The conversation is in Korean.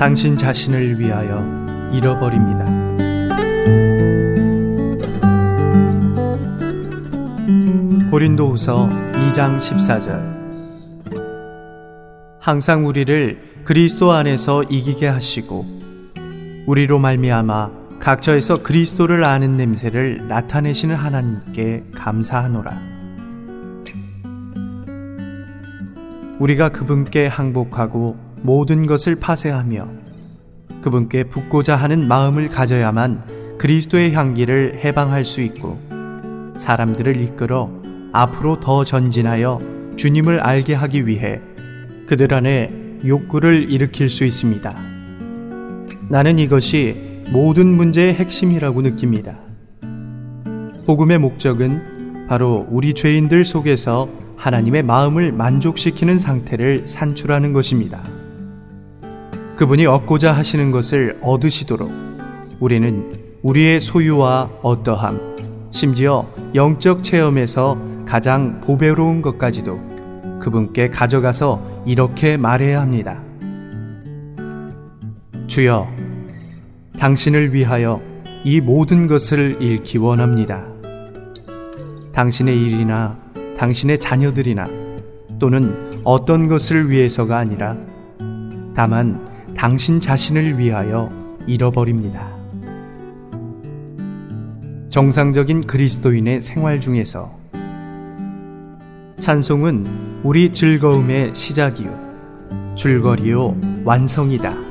당신 자신을 위하여 잃어버립니다. 고린도후서 2장 14절 항상 우리를 그리스도 안에서 이기게 하시고 우리로 말미암아 각처에서 그리스도를 아는 냄새를 나타내시는 하나님께 감사하노라. 우리가 그분께 항복하고 모든 것을 파쇄하며 그분께 붙고자 하는 마음을 가져야만 그리스도의 향기를 해방할 수 있고 사람들을 이끌어 앞으로 더 전진하여 주님을 알게 하기 위해 그들 안에 욕구를 일으킬 수 있습니다. 나는 이것이 모든 문제의 핵심이라고 느낍니다. 복음의 목적은 바로 우리 죄인들 속에서 하나님의 마음을 만족시키는 상태를 산출하는 것입니다. 그분이 얻고자 하시는 것을 얻으시도록 우리는 우리의 소유와 어떠함, 심지어 영적 체험에서 가장 보배로운 것까지도 그분께 가져가서 이렇게 말해야 합니다. 주여, 당신을 위하여 이 모든 것을 잃기 원합니다. 당신의 일이나 당신의 자녀들이나 또는 어떤 것을 위해서가 아니라 다만 당신 자신을 위하여 잃어버립니다. 정상적인 그리스도인의 생활 중에서 찬송은 우리 즐거움의 시작이요, 줄거리요, 완성이다.